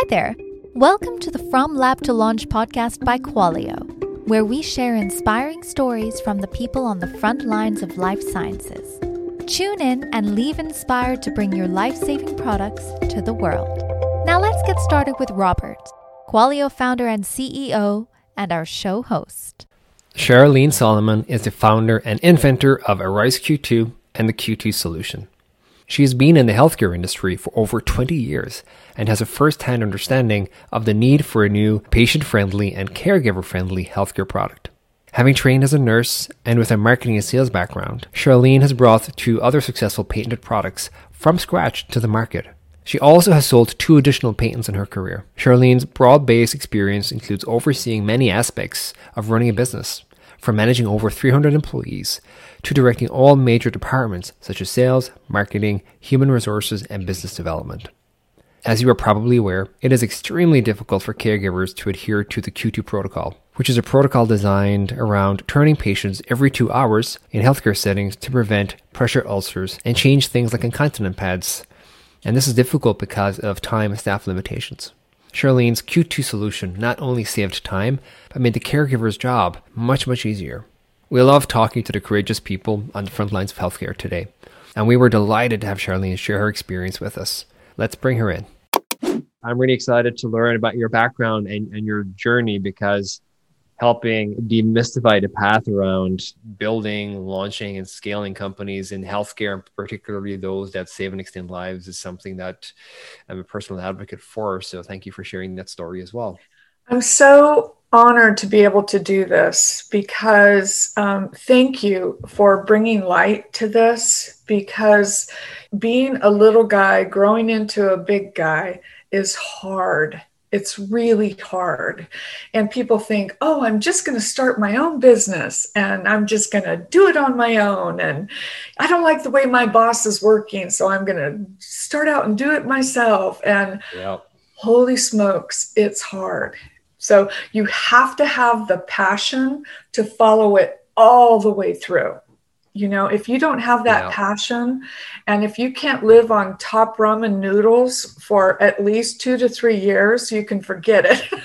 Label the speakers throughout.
Speaker 1: Hi there. Welcome to the From Lab to Launch podcast by Qualio, where we share inspiring stories from the people on the front lines of life sciences. Tune in and leave inspired to bring your life saving products to the world. Now let's get started with Robert, Qualio founder and CEO, and our show host.
Speaker 2: Charlene Solomon is the founder and inventor of Arise Q2 and the Q2 solution. She has been in the healthcare industry for over 20 years and has a first hand understanding of the need for a new patient friendly and caregiver friendly healthcare product. Having trained as a nurse and with a marketing and sales background, Charlene has brought two other successful patented products from scratch to the market. She also has sold two additional patents in her career. Charlene's broad based experience includes overseeing many aspects of running a business, from managing over 300 employees to directing all major departments such as sales, marketing, human resources, and business development. As you are probably aware, it is extremely difficult for caregivers to adhere to the Q2 protocol, which is a protocol designed around turning patients every two hours in healthcare settings to prevent pressure ulcers and change things like incontinent pads. And this is difficult because of time and staff limitations. Charlene's Q2 solution not only saved time, but made the caregiver's job much, much easier. We love talking to the courageous people on the front lines of healthcare today, and we were delighted to have Charlene share her experience with us. Let's bring her in. I'm really excited to learn about your background and, and your journey because helping demystify the path around building, launching, and scaling companies in healthcare, and particularly those that save and extend lives, is something that I'm a personal advocate for. So thank you for sharing that story as well.
Speaker 3: I'm so honored to be able to do this because um, thank you for bringing light to this because being a little guy growing into a big guy is hard it's really hard and people think oh i'm just going to start my own business and i'm just going to do it on my own and i don't like the way my boss is working so i'm going to start out and do it myself and yep. holy smokes it's hard so you have to have the passion to follow it all the way through. You know, if you don't have that yeah. passion and if you can't live on top ramen noodles for at least two to three years, you can forget it.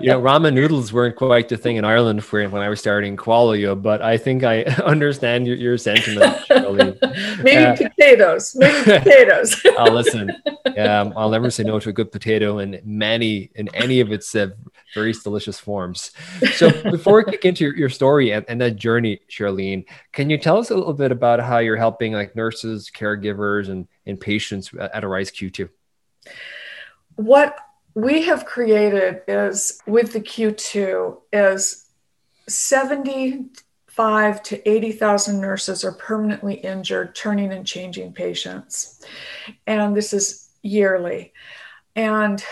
Speaker 2: you know, ramen noodles weren't quite the thing in Ireland for when I was starting Qualio, but I think I understand your, your sentiment,
Speaker 3: Maybe uh, potatoes. Maybe potatoes.
Speaker 2: I'll listen. Um, I'll never say no to a good potato in many in any of its uh, very delicious forms. So before we kick into your, your story and, and that journey, Charlene, can you tell us a little bit about how you're helping like nurses, caregivers, and, and patients at Arise Q2?
Speaker 3: What we have created is with the Q2 is 75 to 80,000 nurses are permanently injured, turning and changing patients. And this is yearly. And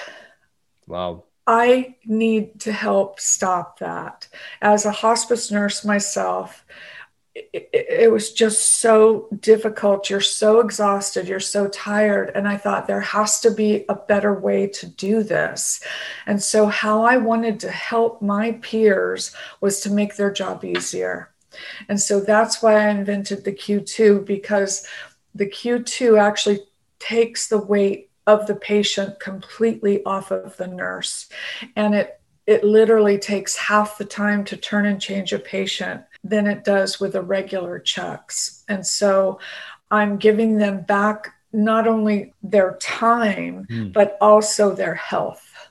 Speaker 2: wow.
Speaker 3: I need to help stop that. As a hospice nurse myself, it, it, was just so difficult. You're so exhausted. You're so tired. And I thought there has to be a better way to do this. And so, how I wanted to help my peers was to make their job easier. And so that's why I invented the Q2 because the Q2 actually takes the weight of the patient completely off of the nurse. And it it literally takes half the time to turn and change a patient than it does with a regular chucks. And so I'm giving them back not only their time, mm. but also their health.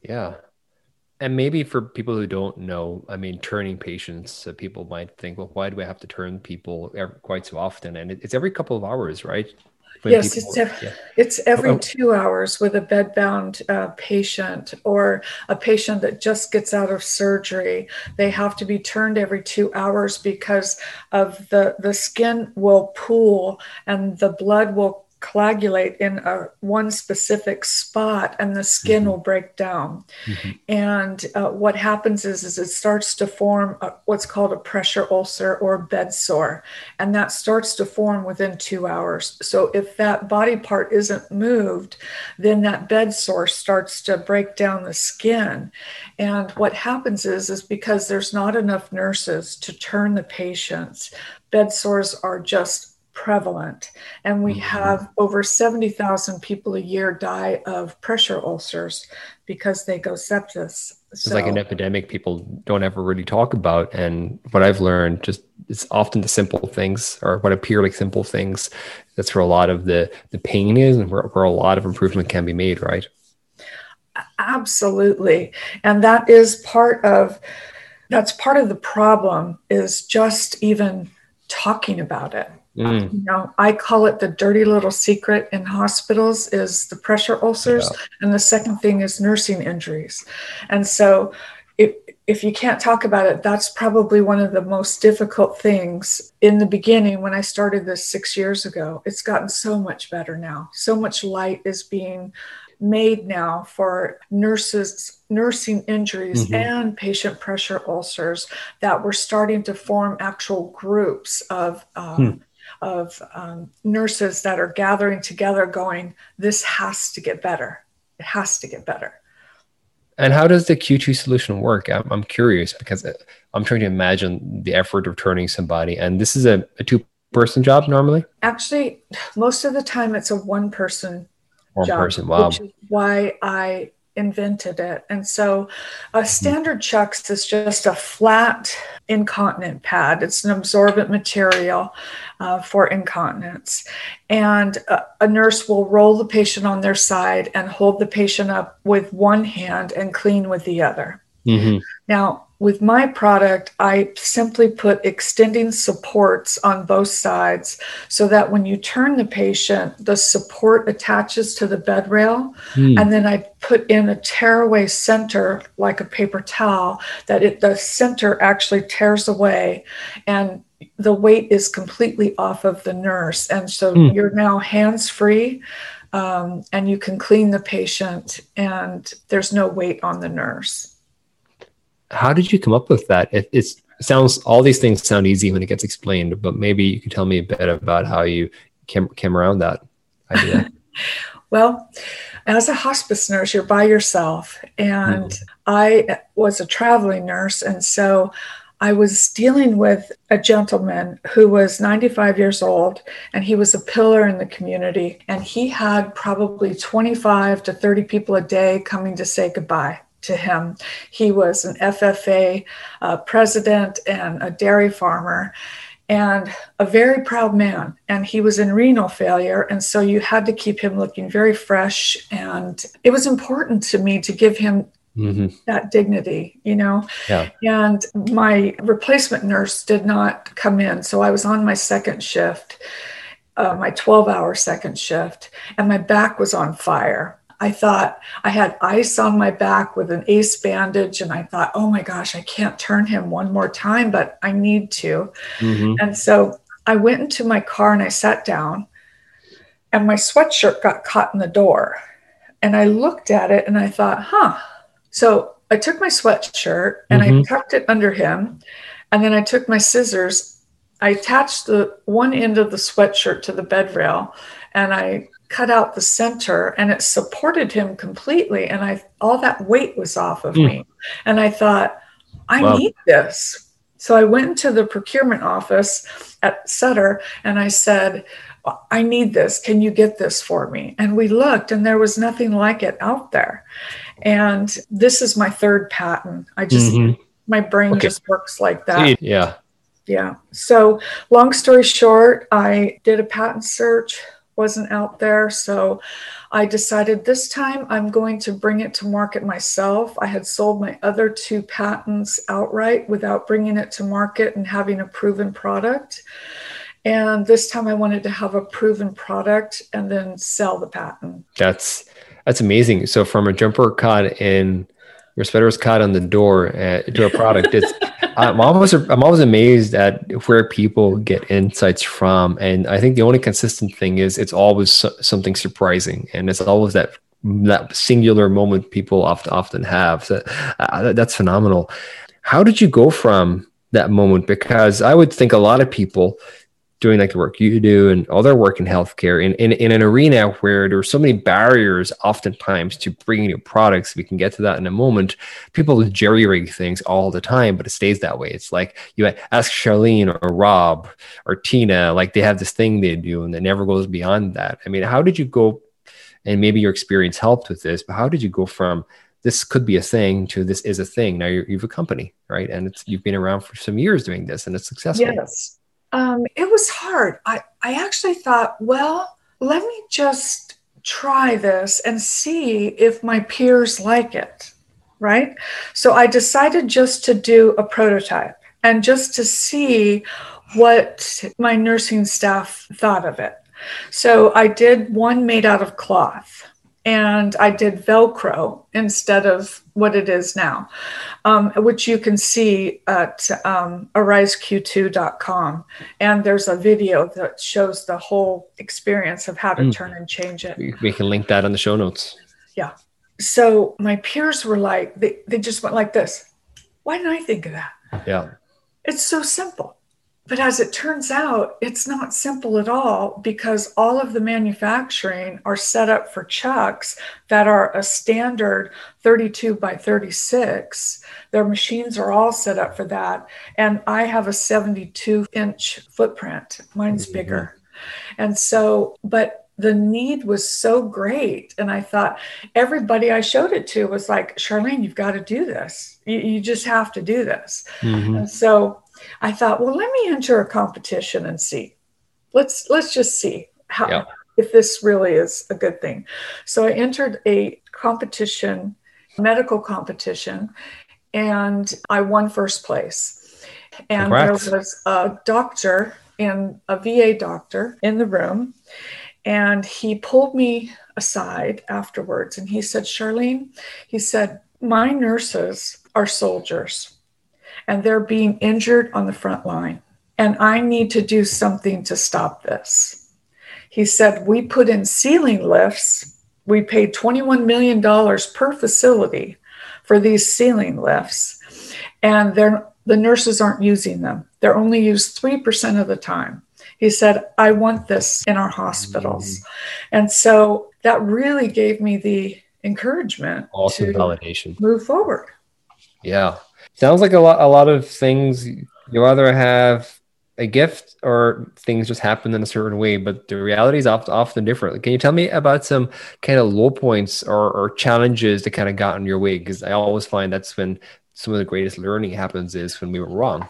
Speaker 2: Yeah. And maybe for people who don't know, I mean, turning patients, uh, people might think, well, why do I have to turn people quite so often? And it, it's every couple of hours, right?
Speaker 3: Yes, people, it's, ev- yeah. it's every oh. two hours with a bedbound uh, patient or a patient that just gets out of surgery. They have to be turned every two hours because of the the skin will pool and the blood will coagulate in a one specific spot and the skin mm-hmm. will break down mm-hmm. and uh, what happens is, is it starts to form a, what's called a pressure ulcer or bed sore and that starts to form within two hours so if that body part isn't moved then that bed sore starts to break down the skin and what happens is is because there's not enough nurses to turn the patients bed sores are just prevalent. And we mm-hmm. have over 70,000 people a year die of pressure ulcers because they go sepsis.
Speaker 2: It's so, like an epidemic people don't ever really talk about. And what I've learned just it's often the simple things or what appear like simple things. That's where a lot of the, the pain is and where, where a lot of improvement can be made, right?
Speaker 3: Absolutely. And that is part of that's part of the problem is just even talking about it. Mm. You know, I call it the dirty little secret in hospitals is the pressure ulcers, yeah. and the second thing is nursing injuries. And so, if if you can't talk about it, that's probably one of the most difficult things in the beginning when I started this six years ago. It's gotten so much better now. So much light is being made now for nurses nursing injuries mm-hmm. and patient pressure ulcers that we're starting to form actual groups of um, hmm. Of um, nurses that are gathering together going this has to get better it has to get better
Speaker 2: and how does the q2 solution work i'm, I'm curious because uh, i'm trying to imagine the effort of turning somebody and this is a, a two person job normally
Speaker 3: actually most of the time it's a one person
Speaker 2: one job, person. Wow. Which is
Speaker 3: why I invented it. And so a standard Chux is just a flat incontinent pad. It's an absorbent material uh, for incontinence. And a, a, nurse will roll the patient on their side and hold the patient up with one hand and clean with the other. Mm-hmm. Now, with my product, I simply put extending supports on both sides so that when you turn the patient, the support attaches to the bed rail. Mm. And then I put in a tearaway center like a paper towel that it, the center actually tears away and the weight is completely off of the nurse. And so mm. you're now hands free. Um, and you can clean the patient, and there's no weight on the nurse
Speaker 2: how did you come up with that? It, it sounds all these things sound easy when it gets explained, but maybe you could tell me a bit about how you came came around that idea.
Speaker 3: well, as a hospice nurse, you're by yourself, and mm. I was a traveling nurse, and so I was dealing with a gentleman who was 95 years old and he was a pillar in the community. And he had probably 25 to 30 people a day coming to say goodbye to him. He was an FFA uh, president and a dairy farmer and a very proud man. And he was in renal failure. And so you had to keep him looking very fresh. And it was important to me to give him Mm-hmm. that dignity, you know. Yeah. And my replacement nurse did not come in, so I was on my second shift, uh, my 12 hour second shift, and my back was on fire. I thought I had ice on my back with an ace bandage, and I thought, oh my gosh, I can't turn him one more time, but I need to. Mm-hmm. And so I went into my car and I sat down, and my sweatshirt got caught in the door. And I looked at it and I thought, huh. So I took my sweatshirt and mm-hmm. I tucked it under him. And then I took my scissors. I attached the one end of the sweatshirt to the bed rail and I cut out the center and it supported him completely and i all that weight was off of mm. me. And i thought i wow. need this. So i went into the procurement office at sutter and i said i need this. Can you get this for me? And we looked and there was nothing like it out there. And this is my third patent. I just mm-hmm. my brain okay. just works like that.
Speaker 2: Yeah.
Speaker 3: Yeah. So long story short i did a patent search wasn't out there. So I decided this time I'm going to bring it to market myself. I had sold my other two patents outright without bringing it to market and having a proven product. And this time I wanted to have a proven product and then sell the patent.
Speaker 2: That's that's amazing. So from a jumper caught in your sweater's caught on the door uh, to a product, it's I'm always I'm always amazed at where people get insights from, and I think the only consistent thing is it's always something surprising, and it's always that that singular moment people often often have. So uh, that's phenomenal. How did you go from that moment? Because I would think a lot of people doing like the work you do and other work in healthcare in, in, in an arena where there are so many barriers oftentimes to bringing new products we can get to that in a moment people jerry rig things all the time but it stays that way. It's like you ask charlene or rob or tina like they have this thing they do and it never goes beyond that. I mean how did you go and maybe your experience helped with this but how did you go from this could be a thing to this is a thing? Now you have a company right? And it's you've been around for some years doing this and it's successful.
Speaker 3: Yes um, it was hard. I, I actually thought, well, let me just try this and see if my peers like it. Right. So I decided just to do a prototype and just to see what my nursing staff thought of it. So I did one made out of cloth and I did Velcro instead of what it is now, um, which you can see at um, ariseq2.com. And there's a video that shows the whole experience of how to mm. turn and change it.
Speaker 2: We can link that in the show notes.
Speaker 3: Yeah. So my peers were like, they, they just went like this. Why didn't I think of that?
Speaker 2: Yeah.
Speaker 3: It's so simple. But as it turns out, it's not simple at all because all of the manufacturing are set up for chucks that are a standard 32 by 36. Their machines are all set up for that. And I have a 72 inch footprint, mine's mm-hmm. bigger. And so, but the need was so great. And I thought everybody I showed it to was like, Charlene, you've got to do this. You, you just have to do this. Mm-hmm. And so I thought, well, let me enter a competition and see. Let's let's just see how yeah. if this really is a good thing. So I entered a competition, medical competition, and I won first place. And Congrats. there was a doctor in a VA doctor in the room, and he pulled me aside afterwards and he said, Charlene, he said, my nurses are soldiers and they're being injured on the front line. And I need to do something to stop this. He said, We put in ceiling lifts. We paid $21 million per facility for these ceiling lifts, and they're the nurses aren't using them. They're only used 3% of the time. He said, I want this in our hospitals. Mm-hmm. And so that really gave me the encouragement
Speaker 2: awesome to validation.
Speaker 3: move forward.
Speaker 2: Yeah sounds like a lot a lot of things you either have a gift or things just happen in a certain way but the reality is often, different. Can you tell me about some kind of low points or, or challenges that kind of got in your way? Because i always find that's when some of the greatest learning happens is when we were wrong.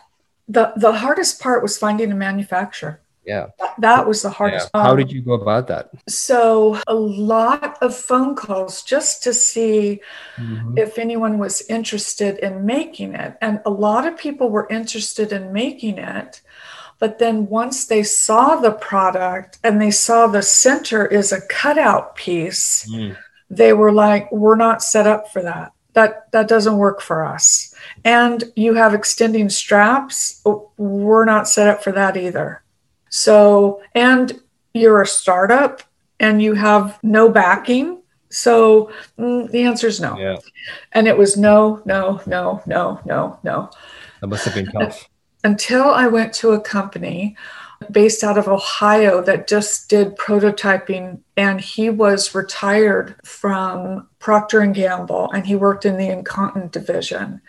Speaker 3: The the hardest part was finding a manufacturer
Speaker 2: yeah.
Speaker 3: That, was the hardest
Speaker 2: yeah. how did you go about that?
Speaker 3: So a lot of phone calls just to see mm-hmm. if anyone was interested in making it. And a lot of people were interested in making it but then once they saw the product and they saw the center is a cutout piece mm. they were like we're not set up for that. That that doesn't work for us. And you have extending straps we're not set up for that either so, and you're a startup and you have no backing. So mm, the answer is no.
Speaker 2: Yeah.
Speaker 3: And it was no, no, no, no, no, no.
Speaker 2: That must have been tough.
Speaker 3: Until I went to a company based out of Ohio that just did prototyping and he was retired from Procter and Gamble and he worked in the incontinent division.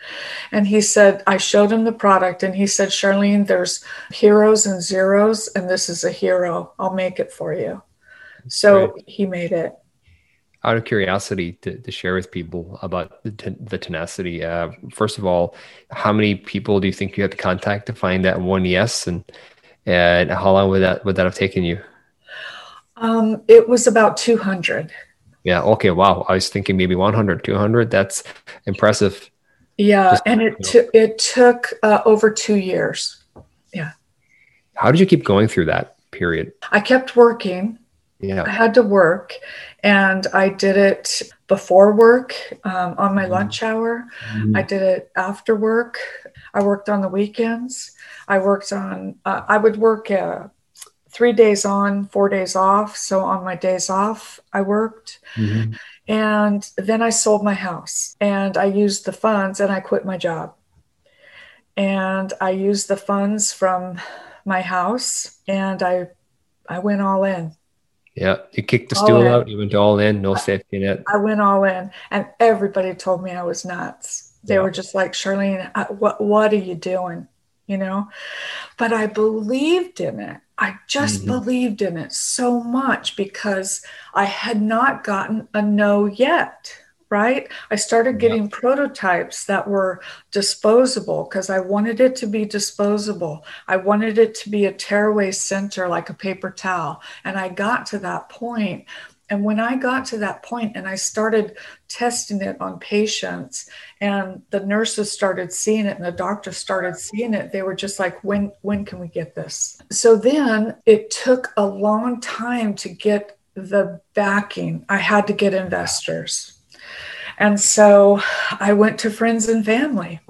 Speaker 3: And he said I showed him the product and he said Charlene there's heroes and zeros and this is a hero. I'll make it for you. So he made it.
Speaker 2: Out of curiosity to, to share with people about the, t- the tenacity, uh, first of all, how many people do you think you had to contact to find that one yes? And and how long would that would that have taken you?
Speaker 3: Um, it was about 200.
Speaker 2: Yeah. Okay. Wow. I was thinking maybe 100, 200. That's impressive.
Speaker 3: Yeah, Just, and it know. it took uh, over two years. Yeah.
Speaker 2: How did you keep going through that period?
Speaker 3: I kept working.
Speaker 2: Yeah.
Speaker 3: I had to work, and I did it before work um, on my mm-hmm. lunch hour. Mm-hmm. I did it after work. I worked on the weekends. I worked on, uh, I would work uh, three days on, four days off. So on my days off, I worked. Mm-hmm. And then I sold my house and I used the funds and I quit my job. And I used the funds from my house and I I went all in.
Speaker 2: Yeah, you kicked the all stool in. out. You went all in, no safety net.
Speaker 3: I went all in, and everybody told me I was nuts. They yeah. were just like, Charlene, what what are you doing? You know, but I believed in it. I just mm-hmm. believed in it so much because I had not gotten a no yet right? I started getting yep. prototypes that were disposable because I wanted it to be disposable. I wanted it to be a tearaway center like a paper towel. And I got to that point. And when I got to that point and I started testing it on patients and the nurses started seeing it and the doctors started seeing it, they were just like, when, when can we get this? So then it took a long time to get the backing. I had to get investors and so I went to friends and family.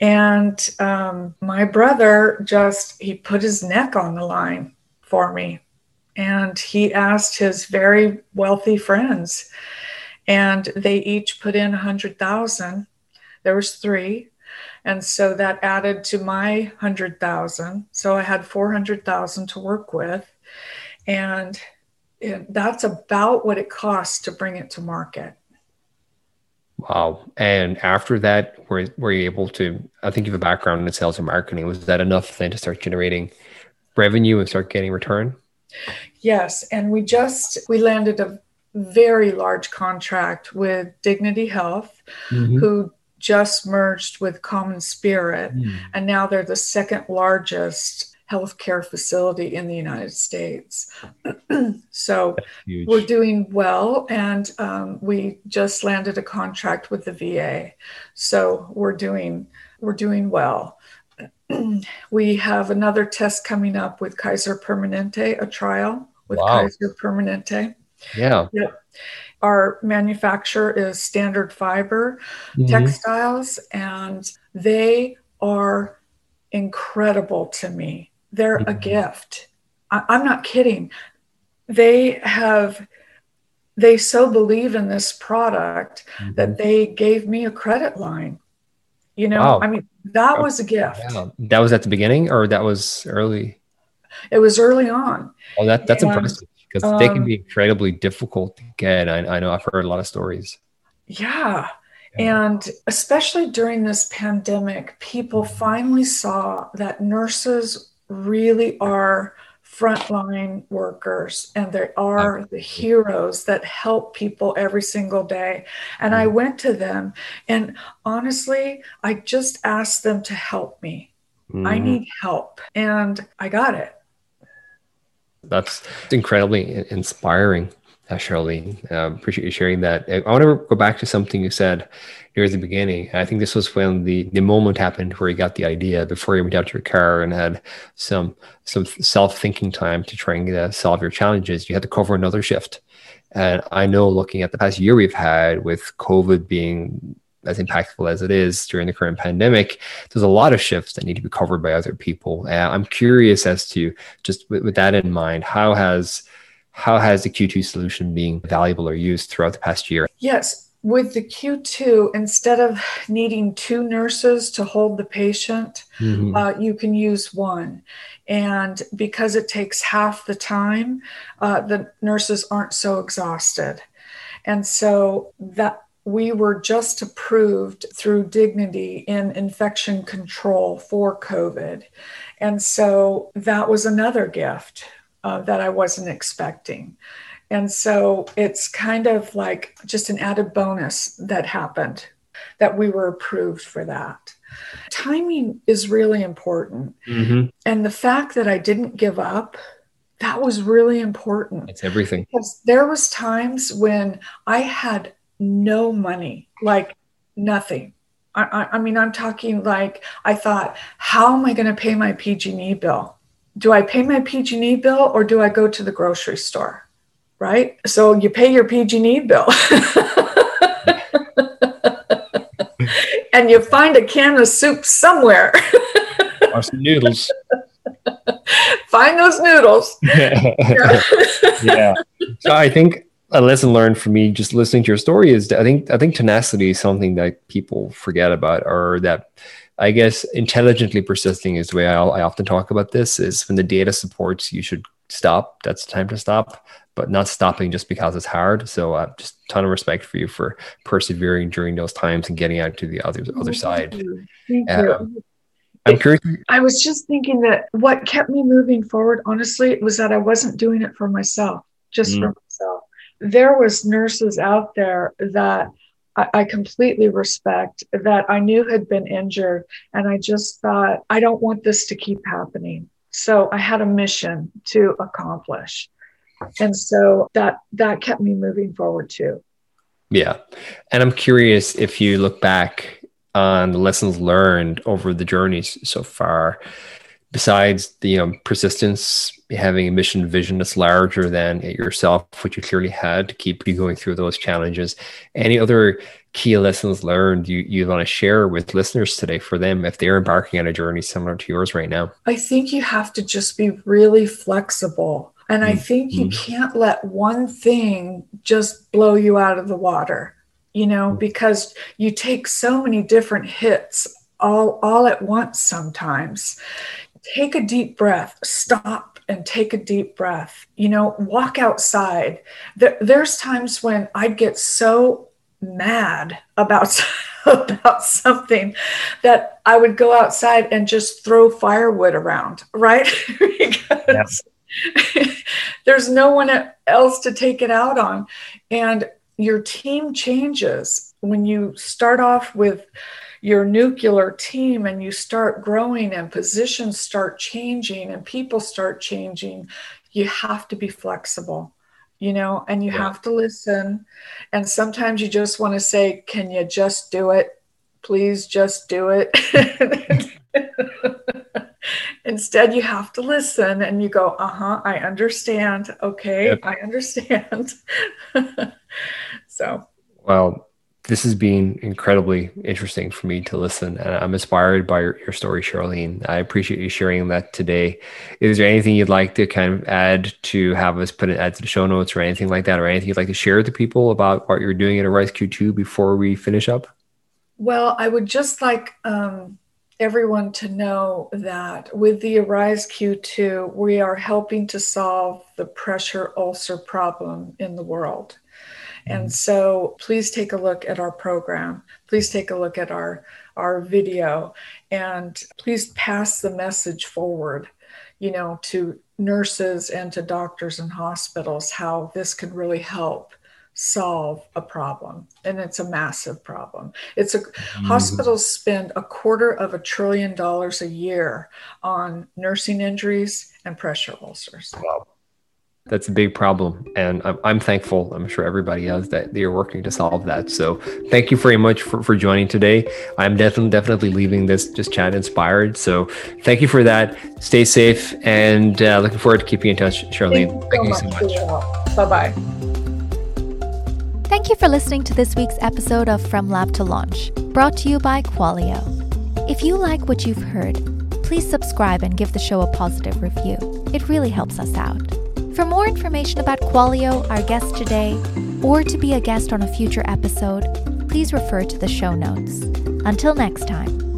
Speaker 3: And um, my brother just, he put his neck on the line for me. And he asked his very wealthy friends, and they each put in a hundred thousand. There was three, and so that added to my hundred thousand. So I had four hundred thousand to work with, and it, that's about what it costs to bring it to market.
Speaker 2: Wow. And after that, were, were you able to, I think you have a background in sales and marketing. Was that enough then to start generating revenue and start getting return?
Speaker 3: Yes. And we just, we landed a very large contract with Dignity Health, mm-hmm. who just merged with Common Spirit. Mm. And now they're the second largest healthcare facility in the United States. so we're doing well, and um, we just landed a contract with the VA. So we're doing we're doing well. we have another test coming up with Kaiser Permanente, a trial with wow. Kaiser Permanente.
Speaker 2: Yeah.
Speaker 3: Yep. Our manufacturer is Standard Fiber mm-hmm. Textiles, and they are incredible to me they're a mm-hmm. gift. I, I'm not kidding. They have they so believe in this product mm-hmm. that they gave me a credit line. You know, wow. I mean, that oh, was a gift.
Speaker 2: That was at the beginning or that was early?
Speaker 3: It was early on.
Speaker 2: Oh, that, that's and, impressive because um, they can um, be incredibly difficult to get. I, I know I've heard a lot of stories.
Speaker 3: Yeah. And especially during this pandemic, people mm-hmm. finally saw that nurses really are frontline workers and they are the heroes that help people every single day. And I mm-hmm. went to them and honestly, I just asked them to help me. Mm-hmm. I need help and I got it.
Speaker 2: That's incredibly inspiring uh, Charlene. Uh, appreciate you sharing that. I want to go back to something you said near the beginning. I think this was when the the moment happened where you got the idea before you went out to your car and had some some self thinking time to try and uh, solve your challenges. You had to cover another shift, and I know looking at the past year we've had with COVID being as impactful as it is during the current pandemic, there's a lot of shifts that need to be covered by other people. Uh, I'm curious as to just with, with that in mind, how has how has the Q2 solution been valuable or used throughout the past year?
Speaker 3: Yes. With the Q2, instead of needing two nurses to hold the patient, mm-hmm. uh, you can use one. And because it takes half the time, uh, the nurses aren't so exhausted. And so that we were just approved through Dignity in infection control for COVID. And so that was another gift uh, that I wasn't expecting. And so it's kind of like just an added bonus that happened that we were approved for that. Timing is really important. Mm-hmm. And the fact that I didn't give up, that was really important.
Speaker 2: It's everything.
Speaker 3: Because there was times when I had no money, like nothing. I, I, mean, I'm talking like I thought, how am I going to pay my PG&E bill? Do I pay my PG&E bill or do I go to the grocery store? Right? So you pay your PG&E bill. and you find a can of soup somewhere.
Speaker 2: or some noodles.
Speaker 3: Find those noodles.
Speaker 2: yeah. yeah. So I think a lesson learned for me just listening to your story is I think I think tenacity is something that people forget about or that I guess intelligently persisting is the way I, I often talk about this. Is when the data supports you should stop. That's the time to stop, but not stopping just because it's hard. So uh, just a ton of respect for you for persevering during those times and getting out to the other other side.
Speaker 3: Thank um, you. I'm curious. I was just thinking that what kept me moving forward, honestly, was that I wasn't doing it for myself, just mm. for myself. There was nurses out there that I, I completely respect that I knew had been injured, and I just thought I don't want this to keep happening. So I had a mission to accomplish, and so that that kept me moving forward too.
Speaker 2: Yeah, and I'm curious if you look back on the lessons learned over the journeys so far besides the you know, persistence having a mission vision that's larger than yourself which you clearly had to keep you going through those challenges any other key lessons learned you, you want to share with listeners today for them if they're embarking on a journey similar to yours right now
Speaker 3: i think you have to just be really flexible and i mm-hmm. think you mm-hmm. can't let one thing just blow you out of the water you know, because you take so many different hits all all at once sometimes. Take a deep breath, stop and take a deep breath. You know, walk outside. There, there's times when I'd get so mad about about something that I would go outside and just throw firewood around, right? because there's no one else to take it out on. And your team changes when you start off with your nuclear team and you start growing and positions start changing and people start changing you have to be flexible you know and you yeah. have to listen. And sometimes you just want to say can you just do it? Please just do it. Instead you have to listen and you go uh-huh i understand. Okay yep. i understand. So,
Speaker 2: well, this has been incredibly interesting for me to listen, and I'm inspired by your, your, story, Charlene. I appreciate you sharing that today. Is there anything you'd like to kind of add to have us put it add to the show notes, or anything like that, or anything you'd like to share with the people about what you're doing at Arise Q2 before we finish up?
Speaker 3: Well, I would just like um, everyone to know that with the Arise Q2, we are helping to solve the pressure ulcer problem in the world. And mm-hmm. so please take a look at our program. Please take a look at our, our video and please pass the message forward, you know, to nurses and to doctors and hospitals how this can really help solve a problem and it's a massive problem it's a mm-hmm. hospitals spend a quarter of a trillion dollars a year on nursing injuries and pressure ulcers wow
Speaker 2: that's a big problem and I'm, I'm, thankful i'm sure everybody is that you're working to solve that. So thank you very much for, for joining today. I'm definitely definitely leaving this just chat inspired so thank you for that. Stay safe and uh, looking forward to keeping in touch charlene.
Speaker 3: Thank you, thank so, you so much bye-bye.
Speaker 1: Thank you for listening to this week's episode of from lab to launch brought to you by qualio. If you like what you've heard please subscribe and give the show a positive review. It really helps us out for more information about Qualio, our guest today, or to be a guest on a future episode, please refer to the show notes. Until next time.